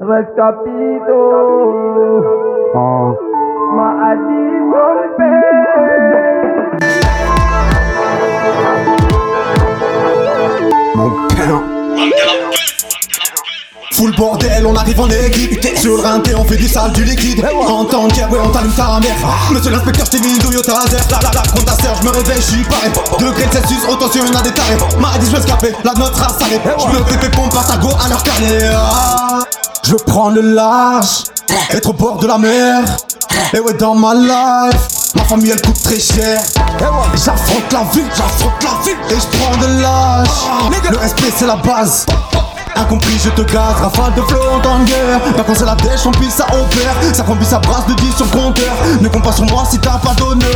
Rescapito. Oh. Ma Mon père. Full bordel, on arrive en équipe Sur le rinté, on fait du sale, du liquide. En temps de guerre, ouais, on t'allume ta mère Monsieur l'inspecteur, j't'ai mis une douille au taser La la la, compte ta sœur, j'me réveille, j'suis paré Degré de Celsius, attention, y'en a des tarés. M'a dit j'veux escaper, la note sera salée J'me fais pépon, passe à go à leur carnet Je prends le large Être au bord de la mer. Et ouais, dans ma life Ma famille elle coûte très cher. J'affronte la vie, j'affronte la vie. Et je prends de l'âge Le respect c'est la base. Incompris, je te gaz, rafale de flot en guerre. Pas quand c'est la dèche, on pile ça opère. Ça combine, ça brasse de 10 sur compteur. Ne compte pas sur moi si t'as pas d'honneur.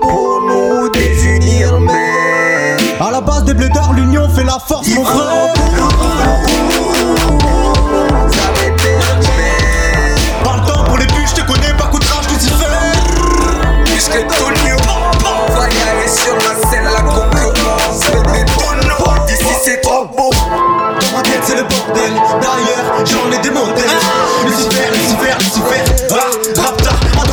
Pour nous désunir, mais À la base des blédards, l'union fait la force, mon frère bordel, d'ailleurs j'en ai des modèles Lucifer, Lucifer, Lucifer, ah, Raptor,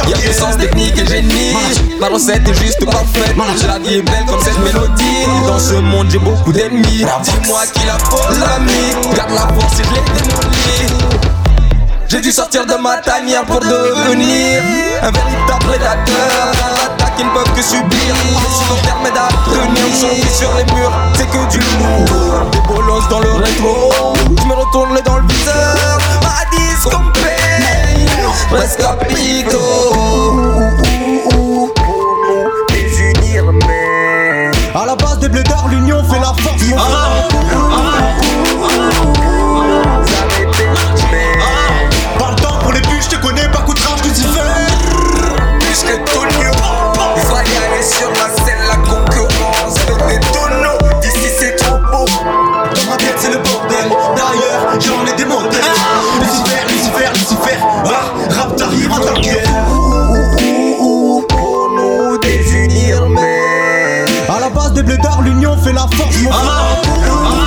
Y'a puissance technique et génie. Ma recette est juste parfaite. La vie est belle comme cette mélodie. Dans ce monde, j'ai beaucoup d'ennemis. Dis-moi qui la pose, l'ami. Garde la force et je l'ai démoli. J'ai dû sortir de ma tanière pour devenir un véritable prédateur. L'attaque ils ne peuvent que subir. Si l'on permet pied sur les murs, c'est que du lourd. Des bolosses dans le rétro. Je me retourne le dans le viseur. Ma disque on paye. Rescapito. des bleus d'art, l'union fait la force. Mon frère. Ah.